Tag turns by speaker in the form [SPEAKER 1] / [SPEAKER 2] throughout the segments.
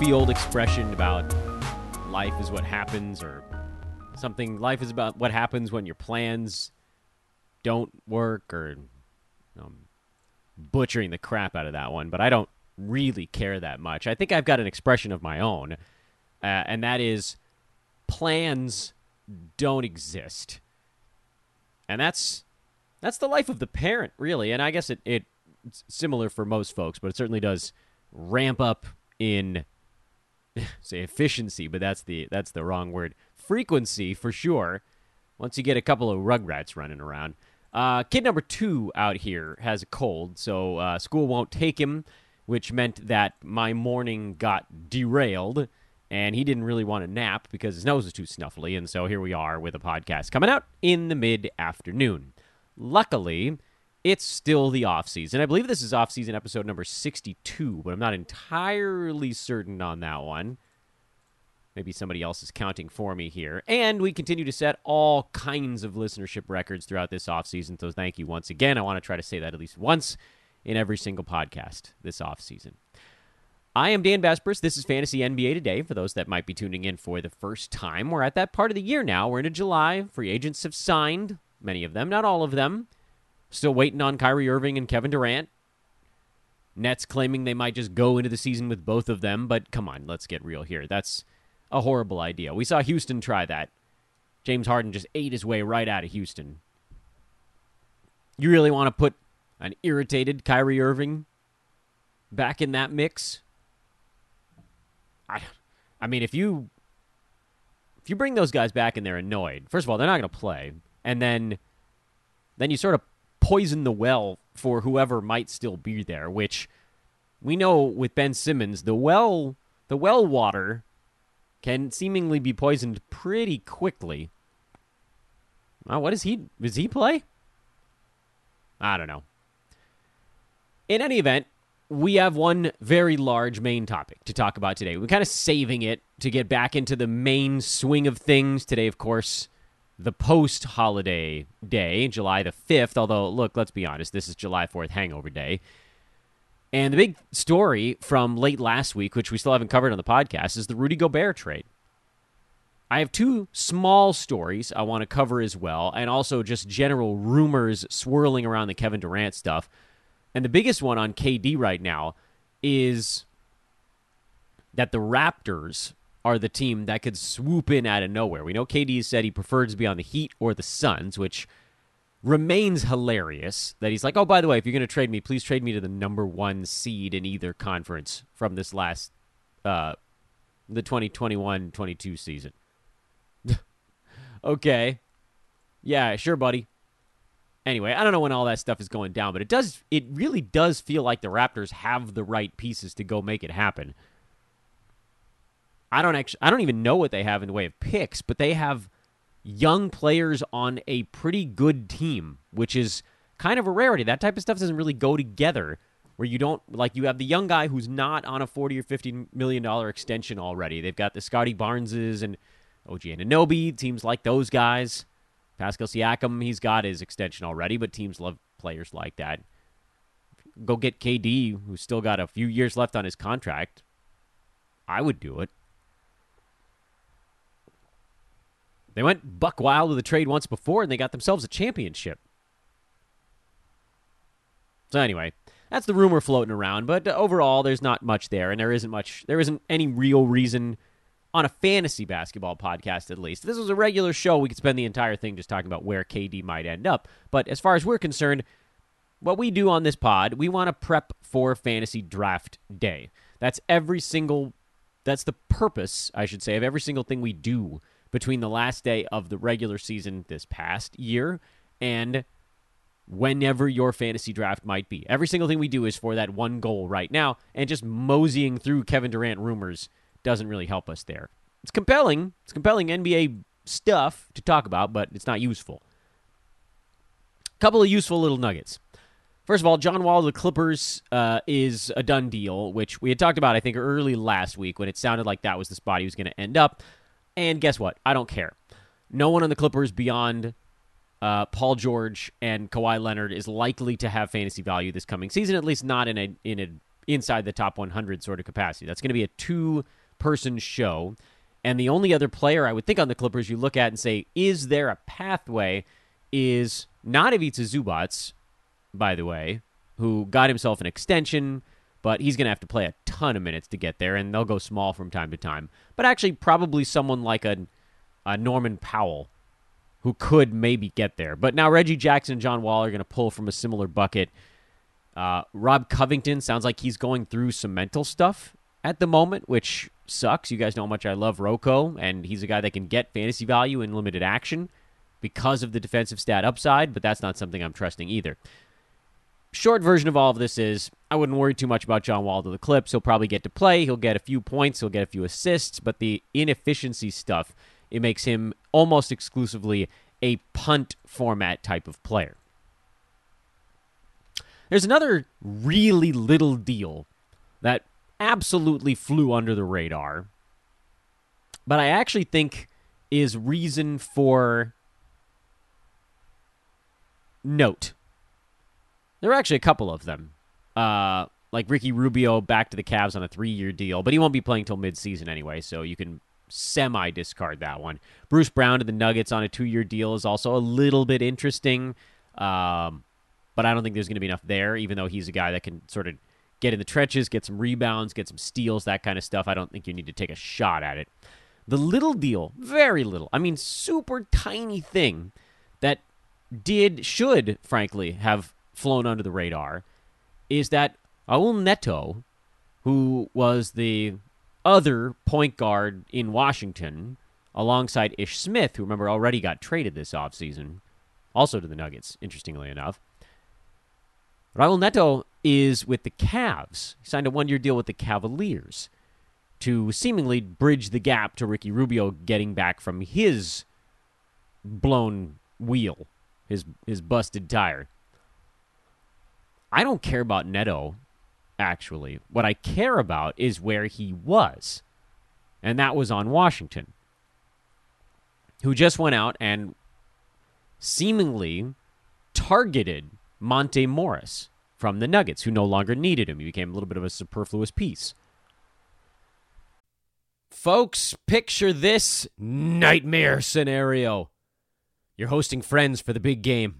[SPEAKER 1] Goofy old expression about life is what happens or something life is about what happens when your plans don't work or um, butchering the crap out of that one, but I don't really care that much. I think I've got an expression of my own, uh, and that is plans don't exist. And that's that's the life of the parent, really. And I guess it, it it's similar for most folks, but it certainly does ramp up in say efficiency, but that's the that's the wrong word. Frequency for sure. Once you get a couple of rugrats running around. Uh, kid number two out here has a cold, so uh, school won't take him, which meant that my morning got derailed, and he didn't really want to nap because his nose was too snuffly, and so here we are with a podcast coming out in the mid afternoon. Luckily, it's still the off season. I believe this is off season episode number 62, but I'm not entirely certain on that one. Maybe somebody else is counting for me here. And we continue to set all kinds of listenership records throughout this off season. So thank you once again. I want to try to say that at least once in every single podcast this off season. I am Dan Besbris. This is Fantasy NBA Today. For those that might be tuning in for the first time, we're at that part of the year now. We're into July. Free agents have signed, many of them, not all of them. Still waiting on Kyrie Irving and Kevin Durant. Nets claiming they might just go into the season with both of them, but come on, let's get real here. That's a horrible idea. We saw Houston try that. James Harden just ate his way right out of Houston. You really want to put an irritated Kyrie Irving back in that mix? I, I mean, if you if you bring those guys back and they're annoyed, first of all, they're not going to play, and then then you sort of poison the well for whoever might still be there. Which we know with Ben Simmons, the well the well water can seemingly be poisoned pretty quickly. Uh, what does he does he play? I don't know. In any event, we have one very large main topic to talk about today. We're kind of saving it to get back into the main swing of things. Today, of course, the post holiday day, July the 5th. Although, look, let's be honest, this is July 4th, Hangover Day. And the big story from late last week, which we still haven't covered on the podcast, is the Rudy Gobert trade. I have two small stories I want to cover as well, and also just general rumors swirling around the Kevin Durant stuff. And the biggest one on KD right now is that the Raptors are the team that could swoop in out of nowhere. We know KD said he prefers to be on the Heat or the Suns, which remains hilarious. That he's like, oh, by the way, if you're going to trade me, please trade me to the number one seed in either conference from this last, uh, the 2021 22 season. okay. Yeah, sure, buddy. Anyway, I don't know when all that stuff is going down, but it does it really does feel like the Raptors have the right pieces to go make it happen. I don't actually I don't even know what they have in the way of picks, but they have young players on a pretty good team, which is kind of a rarity. That type of stuff doesn't really go together where you don't like you have the young guy who's not on a 40 or 50 million dollar extension already. They've got the Scottie Barneses and OG Anunoby, teams like those guys. Pascal Siakam, he's got his extension already, but teams love players like that. Go get KD, who's still got a few years left on his contract. I would do it. They went buck wild with a trade once before, and they got themselves a championship. So anyway, that's the rumor floating around. But uh, overall, there's not much there, and there isn't much. There isn't any real reason on a fantasy basketball podcast, at least. If this was a regular show, we could spend the entire thing just talking about where KD might end up. But as far as we're concerned, what we do on this pod, we want to prep for fantasy draft day. That's every single. That's the purpose, I should say, of every single thing we do between the last day of the regular season this past year and whenever your fantasy draft might be. Every single thing we do is for that one goal right now, and just moseying through Kevin Durant rumors doesn't really help us there. It's compelling. It's compelling NBA stuff to talk about, but it's not useful. Couple of useful little nuggets. First of all, John Wall of the Clippers uh, is a done deal, which we had talked about, I think, early last week when it sounded like that was the spot he was going to end up. And guess what? I don't care. No one on the Clippers beyond uh, Paul George and Kawhi Leonard is likely to have fantasy value this coming season, at least not in a in a inside the top 100 sort of capacity. That's going to be a two person show. And the only other player I would think on the Clippers you look at and say, is there a pathway? Is not Ivica Zubac, by the way, who got himself an extension, but he's going to have to play a ton of minutes to get there, and they'll go small from time to time. But actually, probably someone like a, a Norman Powell who could maybe get there. But now Reggie Jackson and John Wall are going to pull from a similar bucket. Uh, Rob Covington sounds like he's going through some mental stuff at the moment, which sucks. You guys know how much I love Rocco, and he's a guy that can get fantasy value in limited action because of the defensive stat upside, but that's not something I'm trusting either. Short version of all of this is I wouldn't worry too much about John Wall to the Clips. He'll probably get to play. He'll get a few points. He'll get a few assists, but the inefficiency stuff it makes him almost exclusively a punt format type of player. There's another really little deal that absolutely flew under the radar, but I actually think is reason for note. There are actually a couple of them. Uh, like Ricky Rubio back to the Cavs on a three year deal, but he won't be playing till midseason anyway, so you can semi discard that one. Bruce Brown to the Nuggets on a two year deal is also a little bit interesting, um, but I don't think there's going to be enough there, even though he's a guy that can sort of get in the trenches, get some rebounds, get some steals, that kind of stuff. I don't think you need to take a shot at it. The little deal, very little, I mean, super tiny thing that did, should, frankly, have flown under the radar is that Raul Neto, who was the other point guard in Washington alongside Ish Smith, who remember already got traded this offseason, also to the Nuggets, interestingly enough. Raul Neto is with the Cavs. He signed a one year deal with the Cavaliers to seemingly bridge the gap to Ricky Rubio getting back from his blown wheel, his his busted tire. I don't care about Neto actually. What I care about is where he was. And that was on Washington, who just went out and seemingly targeted Monte Morris from the Nuggets, who no longer needed him. He became a little bit of a superfluous piece. Folks, picture this nightmare scenario. You're hosting friends for the big game.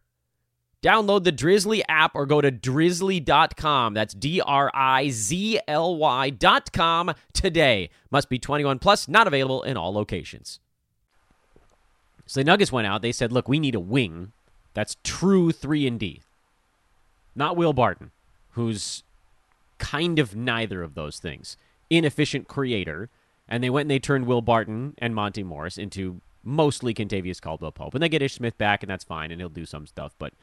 [SPEAKER 1] Download the Drizly app or go to drizly.com. That's D R I Z L Y.com today. Must be 21 plus, not available in all locations. So the Nuggets went out. They said, look, we need a wing that's true 3 and D. Not Will Barton, who's kind of neither of those things. Inefficient creator. And they went and they turned Will Barton and Monte Morris into mostly Kentavious Caldwell Pope. And they get Ish Smith back, and that's fine, and he'll do some stuff. But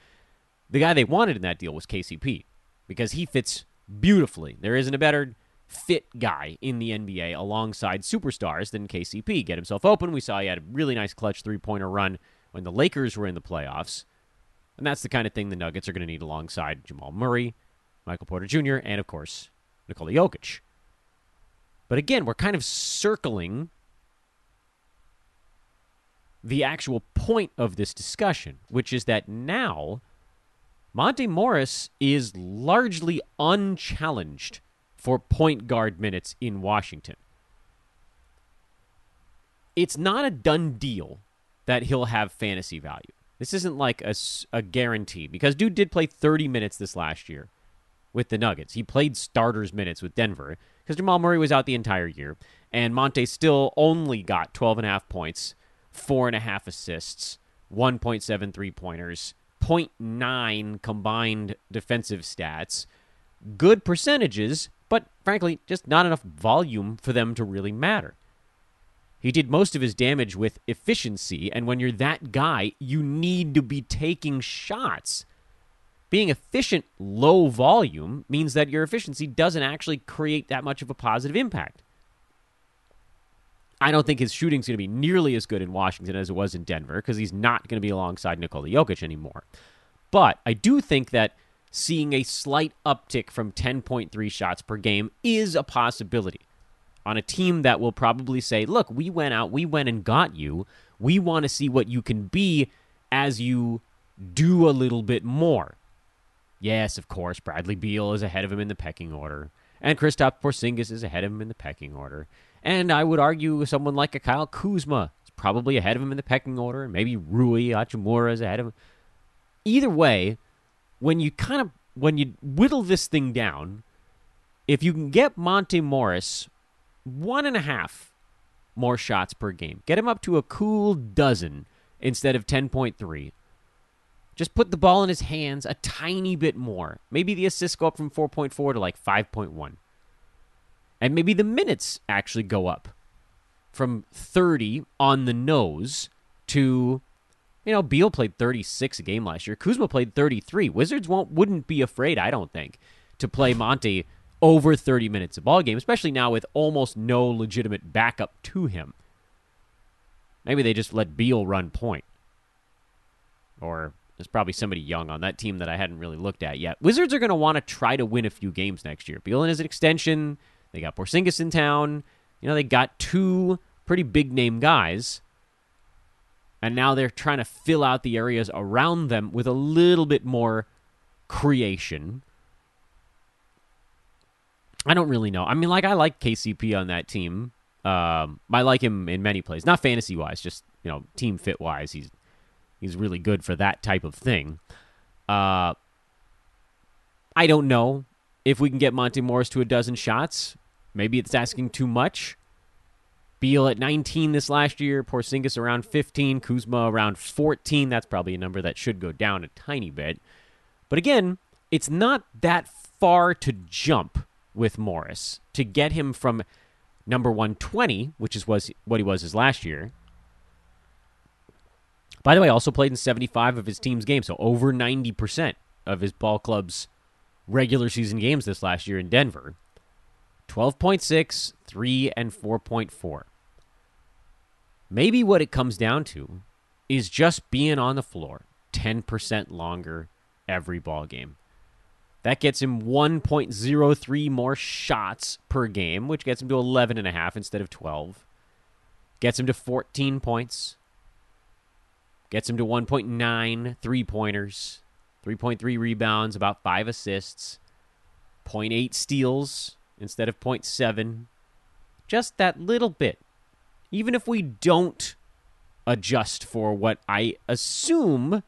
[SPEAKER 1] the guy they wanted in that deal was KCP because he fits beautifully. There isn't a better fit guy in the NBA alongside superstars than KCP. Get himself open. We saw he had a really nice clutch three pointer run when the Lakers were in the playoffs. And that's the kind of thing the Nuggets are going to need alongside Jamal Murray, Michael Porter Jr., and of course, Nikola Jokic. But again, we're kind of circling the actual point of this discussion, which is that now Monte Morris is largely unchallenged for point guard minutes in Washington. It's not a done deal that he'll have fantasy value. This isn't like a, a guarantee because dude did play 30 minutes this last year with the Nuggets. He played starters minutes with Denver because Jamal Murray was out the entire year, and Monte still only got 12 and a half points, four and a half assists, 1.7 three pointers, 0.9 combined defensive stats. Good percentages, but frankly, just not enough volume for them to really matter. He did most of his damage with efficiency, and when you're that guy, you need to be taking shots. Being efficient low volume means that your efficiency doesn't actually create that much of a positive impact. I don't think his shooting's going to be nearly as good in Washington as it was in Denver because he's not going to be alongside Nikola Jokic anymore. But I do think that seeing a slight uptick from 10.3 shots per game is a possibility on a team that will probably say, look, we went out, we went and got you. We want to see what you can be as you do a little bit more. Yes, of course, Bradley Beal is ahead of him in the pecking order, and Kristaps Porzingis is ahead of him in the pecking order. And I would argue someone like a Kyle Kuzma is probably ahead of him in the pecking order, and maybe Rui Hachimura is ahead of him. Either way, when you kind of when you whittle this thing down, if you can get Monte Morris one and a half more shots per game, get him up to a cool dozen instead of 10.3. Just put the ball in his hands a tiny bit more. Maybe the assists go up from 4.4 to like 5.1. And maybe the minutes actually go up from 30 on the nose to you know, Beal played 36 a game last year. Kuzma played 33. Wizards won't wouldn't be afraid, I don't think, to play Monte over 30 minutes a ball game, especially now with almost no legitimate backup to him. Maybe they just let Beal run point. Or there's probably somebody young on that team that I hadn't really looked at yet. Wizards are going to want to try to win a few games next year. Beal in his extension. They got Porzingis in town. You know, they got two pretty big name guys. And now they're trying to fill out the areas around them with a little bit more creation. I don't really know. I mean, like I like KCP on that team. Um, I like him in many plays, not fantasy wise, just you know, team fit wise. He's he's really good for that type of thing. Uh, I don't know if we can get Monte Morris to a dozen shots. Maybe it's asking too much. Beal at 19 this last year, Porzingis around 15, Kuzma around 14. That's probably a number that should go down a tiny bit. But again, it's not that far to jump with Morris to get him from number 120, which is was what he was his last year. By the way, also played in 75 of his team's games, so over 90% of his ball club's regular season games this last year in Denver. 12.6, 3, and 4.4. Maybe what it comes down to is just being on the floor 10% longer every ball game. That gets him 1.03 more shots per game, which gets him to 11.5 instead of 12. Gets him to 14 points. Gets him to 1.9 three pointers, 3.3 rebounds, about 5 assists, 0.8 steals instead of 0.7. Just that little bit. Even if we don't adjust for what I assume,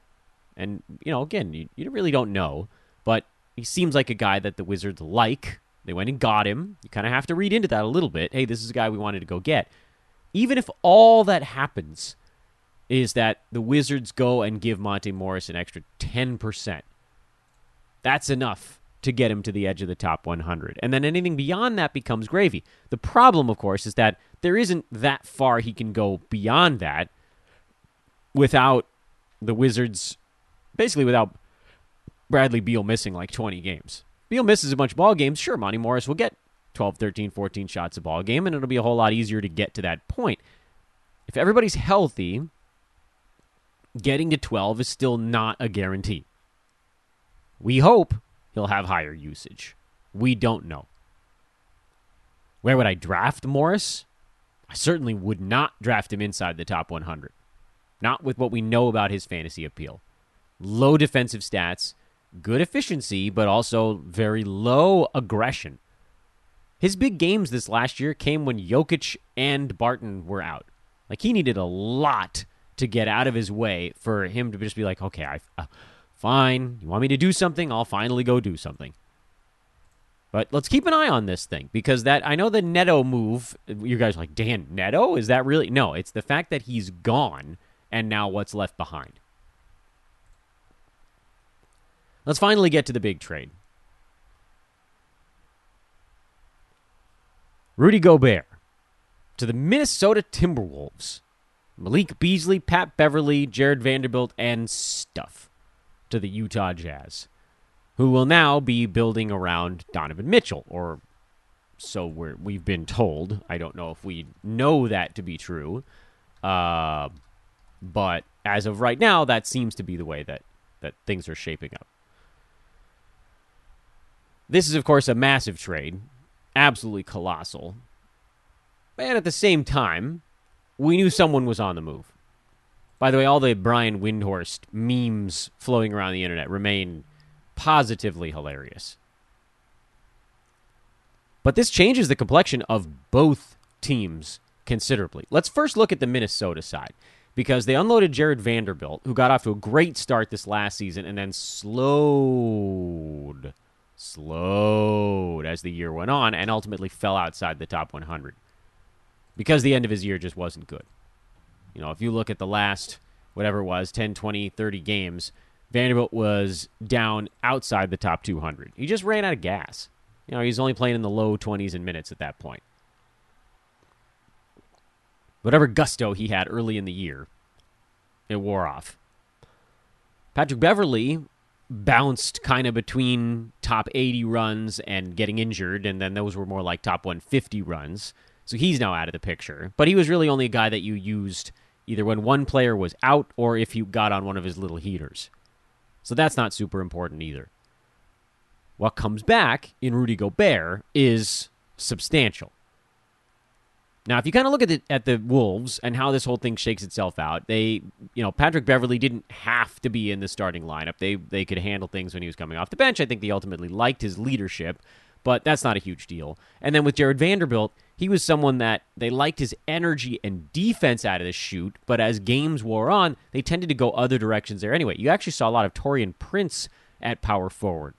[SPEAKER 1] and, you know, again, you, you really don't know, but he seems like a guy that the Wizards like. They went and got him. You kind of have to read into that a little bit. Hey, this is a guy we wanted to go get. Even if all that happens is that the Wizards go and give Monte Morris an extra 10%, that's enough to get him to the edge of the top 100. And then anything beyond that becomes gravy. The problem, of course, is that there isn't that far he can go beyond that without the Wizards, basically without Bradley Beal missing like 20 games. Beal misses a bunch of ball games. Sure, Monte Morris will get 12, 13, 14 shots a ball game, and it'll be a whole lot easier to get to that point. If everybody's healthy, getting to 12 is still not a guarantee. We hope he'll have higher usage. We don't know. Where would I draft Morris? I certainly would not draft him inside the top 100. not with what we know about his fantasy appeal. Low defensive stats, good efficiency, but also very low aggression. His big games this last year came when Jokic and Barton were out. Like he needed a lot to get out of his way for him to just be like, okay, I, uh, fine. You want me to do something? I'll finally go do something. But let's keep an eye on this thing because that I know the Neto move. You guys are like Dan Neto. Is that really? No, it's the fact that he's gone and now what's left behind. Let's finally get to the big trade. Rudy Gobert to the Minnesota Timberwolves. Malik Beasley, Pat Beverley, Jarred Vanderbilt, and stuff to the Utah Jazz, who will now be building around Donovan Mitchell, or so we're, we've been told. I don't know if we know that to be true, uh, but as of right now, that seems to be the way that, that things are shaping up. This is, of course, a massive trade, absolutely colossal. And at the same time, we knew someone was on the move. By the way, all the Brian Windhorst memes flowing around the internet remain positively hilarious. But this changes the complexion of both teams considerably. Let's first look at the Minnesota side because they unloaded Jarred Vanderbilt, who got off to a great start this last season and then slowed, slowed as the year went on and ultimately fell outside the top 100 because the end of his year just wasn't good. You know, if you look at the last, whatever it was, 10, 20, 30 games, Vanderbilt was down outside the top 200. He just ran out of gas. You know, he's only playing in the low 20s in minutes at that point. Whatever gusto he had early in the year, it wore off. Patrick Beverley bounced kind of between top 80 runs and getting injured, and then those were more like top 150 runs. So he's now out of the picture. But he was really only a guy that you used either when one player was out or if you got on one of his little heaters. So that's not super important either. What comes back in Rudy Gobert is substantial. Now, if you kind of look at the at the Wolves and how this whole thing shakes itself out, they, you know, Patrick Beverley didn't have to be in the starting lineup. They they could handle things when he was coming off the bench. I think they ultimately liked his leadership, but that's not a huge deal. And then with Jared Vanderbilt, he was someone that they liked his energy and defense out of the chute, but as games wore on, they tended to go other directions there anyway. You actually saw a lot of Taurean Prince at power forward.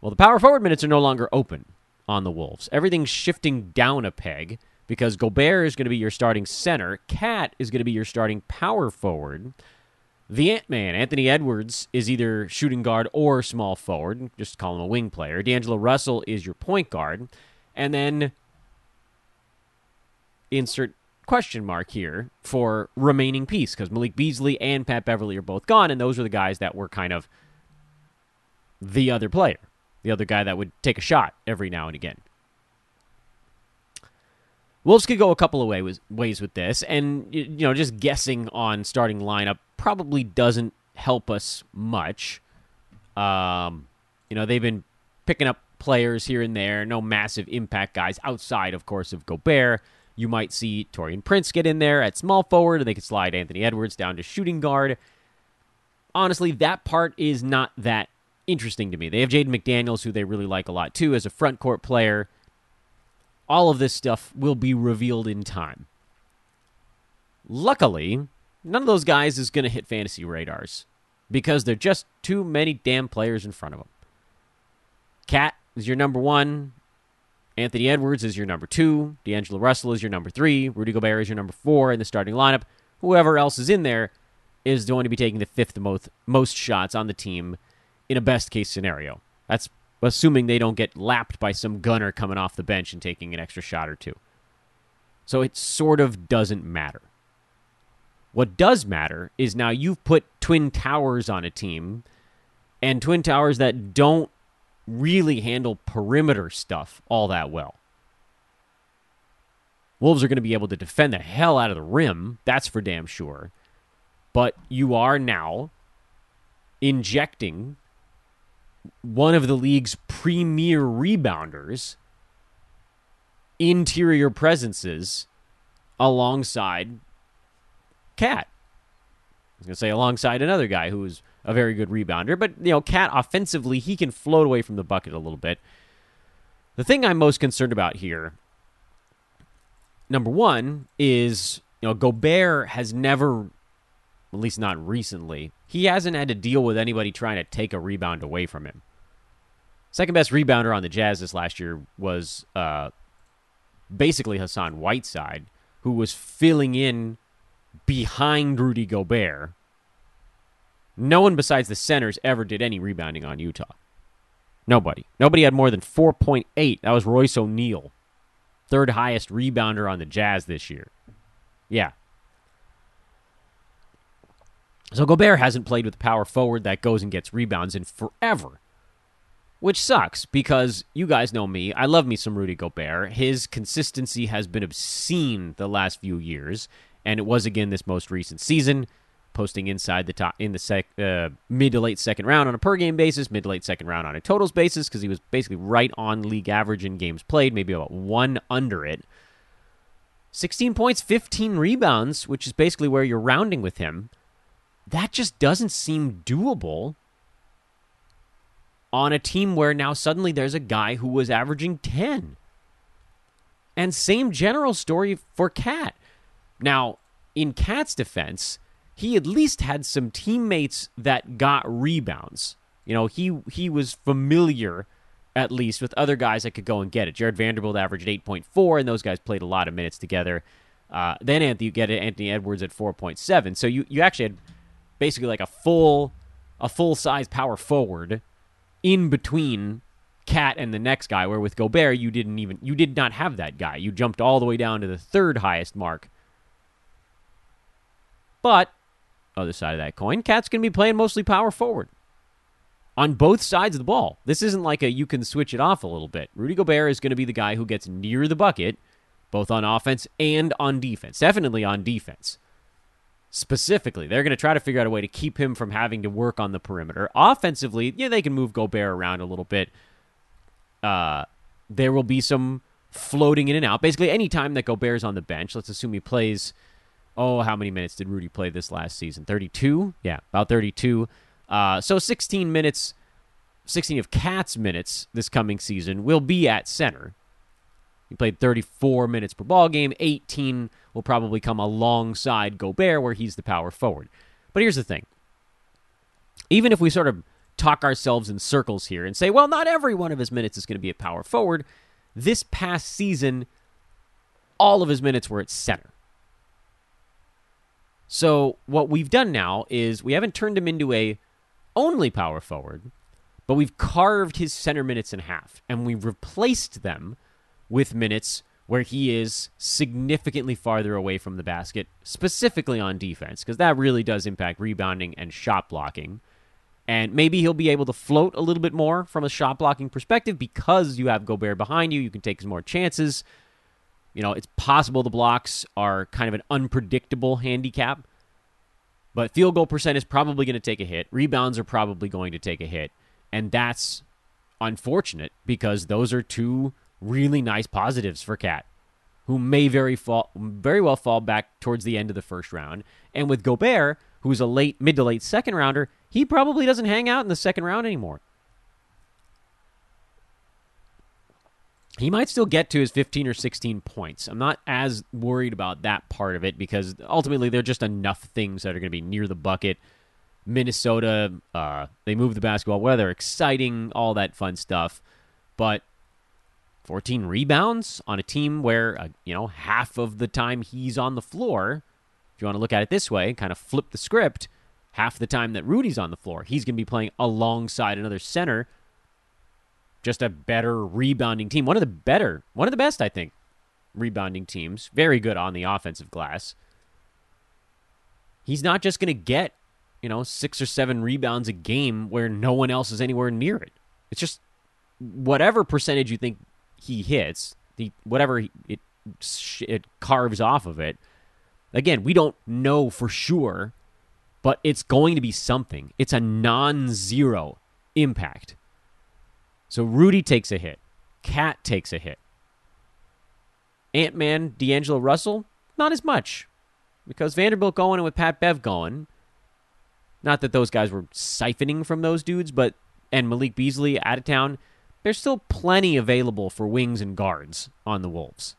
[SPEAKER 1] Well, the power forward minutes are no longer open on the Wolves. Everything's shifting down a peg because Gobert is going to be your starting center, Cat is going to be your starting power forward. The Ant Man, Anthony Edwards, is either shooting guard or small forward. Just call him a wing player. D'Angelo Russell is your point guard. And then insert question mark here for remaining piece because Malik Beasley and Pat Beverley are both gone, and those are the guys that were kind of the other player, the other guy that would take a shot every now and again. Wolves could go a couple of ways ways with this, and you know, just guessing on starting lineup probably doesn't help us much. Um, you know, they've been picking up players here and there, no massive impact guys outside, of course, of Gobert. You might see Taurean Prince get in there at small forward, and they could slide Anthony Edwards down to shooting guard. Honestly, that part is not that interesting to me. They have Jaden McDaniels, who they really like a lot too, as a front court player. All of this stuff will be revealed in time. Luckily, none of those guys is going to hit fantasy radars because they're just too many damn players in front of them. Cat is your number one. Anthony Edwards is your number two. D'Angelo Russell is your number three. Rudy Gobert is your number four in the starting lineup. Whoever else is in there is going to be taking the fifth most, most shots on the team in a best case scenario. That's assuming they don't get lapped by some gunner coming off the bench and taking an extra shot or two. So it sort of doesn't matter. What does matter is now you've put Twin Towers on a team, and Twin Towers that don't really handle perimeter stuff all that well. Wolves are going to be able to defend the hell out of the rim, that's for damn sure. But you are now injecting one of the league's premier rebounders, interior presences alongside Cat I was going to say alongside another guy who's a very good rebounder, but you know, Cat offensively, he can float away from the bucket a little bit. The thing I'm most concerned about here, number one, is you know Gobert has never, at least not recently, he hasn't had to deal with anybody trying to take a rebound away from him. Second best rebounder on the Jazz this last year was uh, basically Hassan Whiteside, who was filling in behind Rudy Gobert. No one besides the centers ever did any rebounding on Utah. Nobody. Nobody had more than 4.8. That was Royce O'Neale, third highest rebounder on the Jazz this year. Yeah. So Gobert hasn't played with power forward that goes and gets rebounds in forever which sucks because you guys know me. I love me some Rudy Gobert. His consistency has been obscene the last few years, and it was again this most recent season, posting inside the top in the sec, uh, mid to late second round on a per game basis, mid to late second round on a totals basis because he was basically right on league average in games played, maybe about one under it. 16 points, 15 rebounds, which is basically where you're rounding with him. That just doesn't seem doable on a team where now suddenly there's a guy who was averaging 10. And same general story for Cat. Now, in Cat's defense, he at least had some teammates that got rebounds. You know, he he was familiar at least with other guys that could go and get it. Jarred Vanderbilt averaged 8.4, and those guys played a lot of minutes together. Uh, then Anthony, you get Anthony Edwards at 4.7. So you, you actually had basically like a full a full size power forward in between Cat and the next guy. Where with Gobert, you didn't even you did not have that guy. You jumped all the way down to the third highest mark. But other side of that coin, Cat's to be playing mostly power forward on both sides of the ball. This isn't like a you can switch it off a little bit. Rudy Gobert is to be the guy who gets near the bucket, both on offense and on defense. Definitely on defense specifically. They're going to try to figure out a way to keep him from having to work on the perimeter. Offensively, yeah, they can move Gobert around a little bit. Uh, there will be some floating in and out. Basically, any time that Gobert's on the bench, let's assume he plays. Oh, how many minutes did Rudy play this last season? 32? Yeah, about 32. Uh, so 16 minutes, 16 of Cat's minutes this coming season will be at center. He played 34 minutes per ball game. 18 will probably come alongside Gobert, where he's the power forward. But here's the thing: even if we sort of talk ourselves in circles here and say, well, not every one of his minutes is going to be a power forward. This past season, all of his minutes were at center. So what we've done now is we haven't turned him into a only power forward, but we've carved his center minutes in half and we've replaced them with minutes where he is significantly farther away from the basket, specifically on defense, because that really does impact rebounding and shot blocking. And maybe he'll be able to float a little bit more from a shot blocking perspective because you have Gobert behind you. You can take some more chances. You know, it's possible the blocks are kind of an unpredictable handicap, but field goal percent is probably going to take a hit. Rebounds are probably going to take a hit. And that's unfortunate because those are two really nice positives for Cat, who may very fall, very well fall back towards the end of the first round. And with Gobert, who's a late mid to late second rounder, he probably doesn't hang out in the second round anymore. He might still get to his 15 or 16 points. I'm not as worried about that part of it because ultimately they're just enough things that are going to be near the bucket. Minnesota, uh, they move the basketball, whether exciting, all that fun stuff. But 14 rebounds on a team where, uh, you know, half of the time he's on the floor. If you want to look at it this way, kind of flip the script, half the time that Rudy's on the floor, he's going to be playing alongside another center. Just a better rebounding team. One of the better, one of the best, I think, rebounding teams. Very good on the offensive glass. He's not just going to get, you know, six or seven rebounds a game where no one else is anywhere near it. It's just whatever percentage you think he hits, the whatever it it carves off of it. Again, we don't know for sure, but it's going to be something. It's a non-zero impact. So Rudy takes a hit. Cat takes a hit. Ant Man, D'Angelo Russell, not as much. Because Vanderbilt going and with Pat Bev going, Not that those guys were siphoning from those dudes, but and Malik Beasley out of town, there's still plenty available for wings and guards on the Wolves.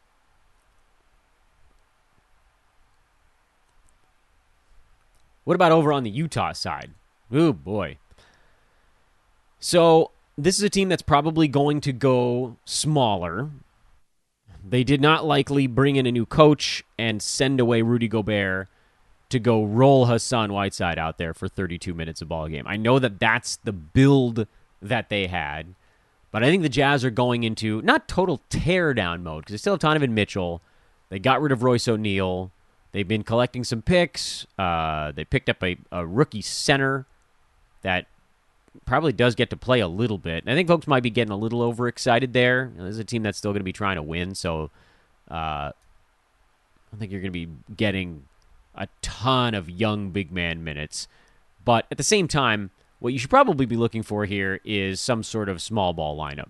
[SPEAKER 1] What about over on the Utah side? Oh boy. So this is a team that's probably going to go smaller. They did not likely bring in a new coach and send away Rudy Gobert to go roll Hassan Whiteside out there for 32 minutes of ball game. I know that that's the build that they had, but I think the Jazz are going into not total tear down mode because they still have Donovan Mitchell. They got rid of Royce O'Neale. They've been collecting some picks. Uh, they picked up a, a rookie center that probably does get to play a little bit. And I think folks might be getting a little overexcited there. You know, this is a team that's still going to be trying to win, so uh, I think you're going to be getting a ton of young big man minutes. But at the same time, what you should probably be looking for here is some sort of small ball lineup.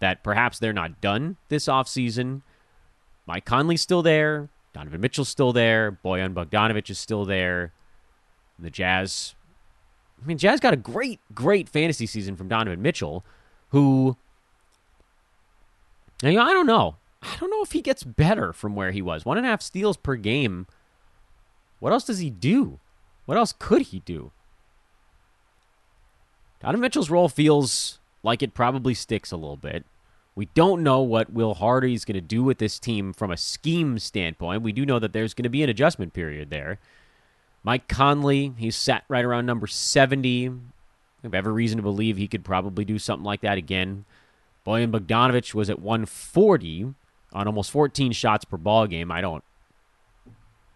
[SPEAKER 1] That perhaps they're not done this offseason. Mike Conley's still there. Donovan Mitchell's still there. Bojan Bogdanovic is still there. The Jazz I mean, Jazz got a great, great fantasy season from Donovan Mitchell, who, you know, I don't know. I don't know if he gets better from where he was. One and a half steals per game. What else does he do? What else could he do? Donovan Mitchell's role feels like it probably sticks a little bit. We don't know what Will Hardy is going to do with this team from a scheme standpoint. We do know that there's going to be an adjustment period there. Mike Conley, he's sat right around number 70. I have every reason to believe he could probably do something like that again. Bojan Bogdanovic was at 140 on almost 14 shots per ball game. I don't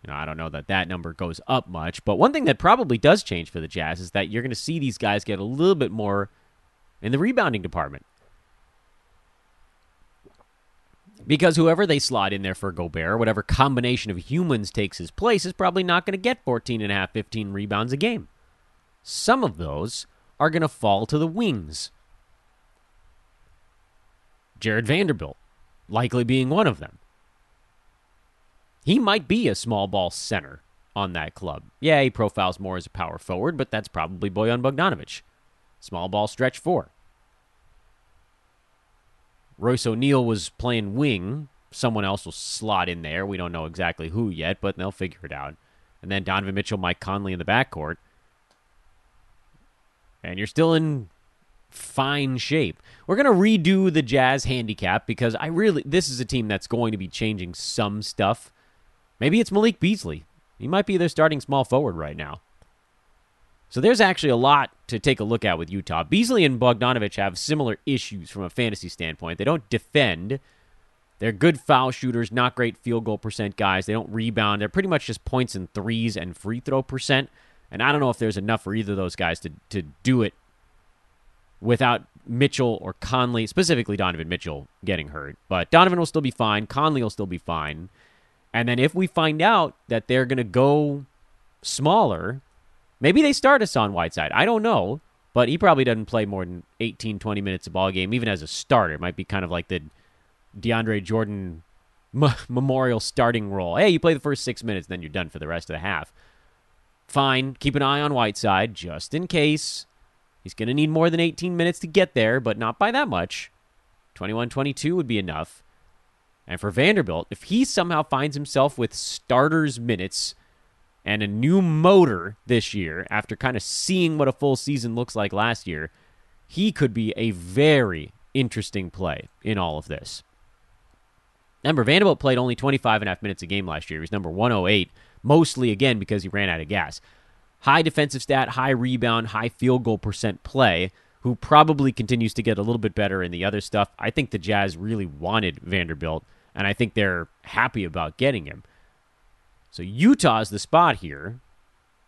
[SPEAKER 1] you know, I don't know that that number goes up much, but one thing that probably does change for the Jazz is that you're going to see these guys get a little bit more in the rebounding department. Because whoever they slot in there for Gobert, whatever combination of humans takes his place, is probably not going to get 14 and a half, 15 rebounds a game. Some of those are going to fall to the wings. Jarred Vanderbilt, likely being one of them. He might be a small ball center on that club. Yeah, he profiles more as a power forward, but that's probably Bojan Bogdanovic. Small ball stretch four. Royce O'Neale was playing wing. Someone else will slot in there. We don't know exactly who yet, but they'll figure it out. And then Donovan Mitchell, Mike Conley in the backcourt. And you're still in fine shape. We're going to redo the Jazz handicap because I really, this is a team that's going to be changing some stuff. Maybe it's Malik Beasley. He might be their starting small forward right now. So there's actually a lot to take a look at with Utah. Beasley and Bogdanovic have similar issues from a fantasy standpoint. They don't defend. They're good foul shooters, not great field goal percent guys. They don't rebound. They're pretty much just points and threes and free throw percent. And I don't know if there's enough for either of those guys to, to do it without Mitchell or Conley, specifically Donovan Mitchell, getting hurt. But Donovan will still be fine. Conley will still be fine. And then if we find out that they're going to go smaller, Maybe they start us on Whiteside. I don't know, but he probably doesn't play more than 18, 20 minutes a ball game, even as a starter. It might be kind of like the DeAndre Jordan m- memorial starting role. Hey, you play the first six minutes, then you're done for the rest of the half. Fine. Keep an eye on Whiteside just in case. He's going to need more than 18 minutes to get there, but not by that much. 21 22 would be enough. And for Vanderbilt, if he somehow finds himself with starters' minutes and a new motor this year after kind of seeing what a full season looks like last year, he could be a very interesting play in all of this. Remember, Vanderbilt played only 25 and a half minutes a game last year. He was number 108, mostly again because he ran out of gas. High defensive stat, high rebound, high field goal percent play, who probably continues to get a little bit better in the other stuff. I think the Jazz really wanted Vanderbilt, and I think they're happy about getting him. So Utah is the spot here,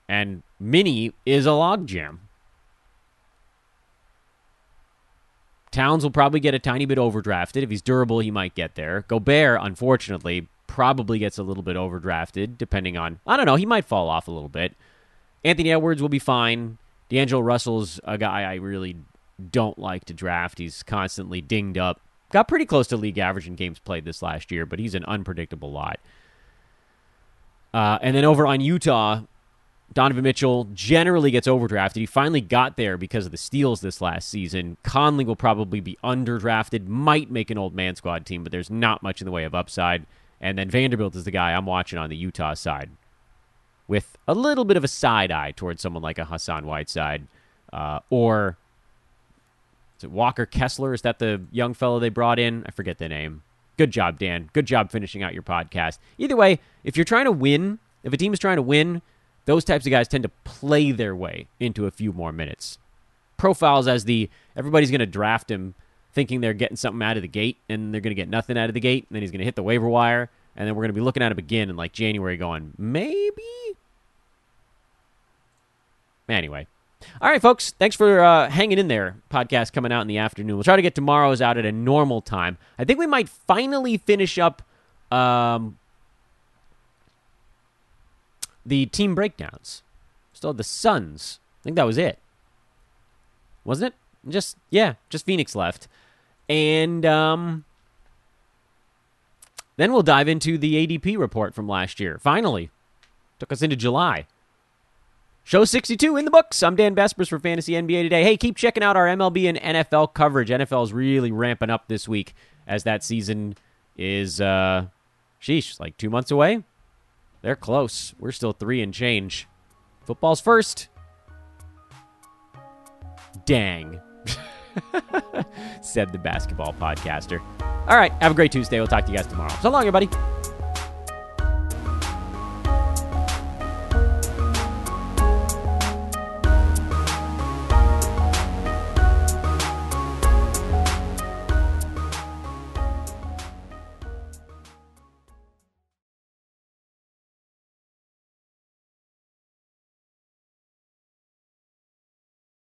[SPEAKER 1] and Mini is a logjam. Towns will probably get a tiny bit overdrafted. If he's durable, he might get there. Gobert, unfortunately, probably gets a little bit overdrafted, depending on, I don't know, he might fall off a little bit. Anthony Edwards will be fine. D'Angelo Russell's a guy I really don't like to draft. He's constantly dinged up. Got pretty close to league average in games played this last year, but he's an unpredictable lot. Uh, and then over on Utah, Donovan Mitchell generally gets overdrafted. He finally got there because of the steals this last season. Conley will probably be underdrafted, might make an old man squad team, but there's not much in the way of upside. And then Vanderbilt is the guy I'm watching on the Utah side with a little bit of a side eye towards someone like a Hassan Whiteside uh, or is it Walker Kessler? Is that the young fellow they brought in? I forget the name. Good job, Dan. Good job finishing out your podcast. Either way, if you're trying to win, if a team is trying to win, those types of guys tend to play their way into a few more minutes. Profiles as the everybody's going to draft him thinking they're getting something out of the gate and they're going to get nothing out of the gate and then he's going to hit the waiver wire and then we're going to be looking at him again in like January going, maybe? Anyway. All right, folks. Thanks for uh, hanging in there. Podcast coming out in the afternoon. We'll try to get tomorrow's out at a normal time. I think we might finally finish up um, the team breakdowns. Still the Suns. I think that was it. Wasn't it? Just yeah, just Phoenix left. And um then we'll dive into the ADP report from last year. Finally. Took us into July. Show 62 in the books. I'm Dan Besbris for Fantasy NBA today. Hey, keep checking out our MLB and NFL coverage. NFL is really ramping up this week as that season is uh sheesh, like 2 months away. They're close. We're still three and change. Football's first. Dang. Said the basketball podcaster. All right. Have a great Tuesday. We'll talk to you guys tomorrow. So long, everybody.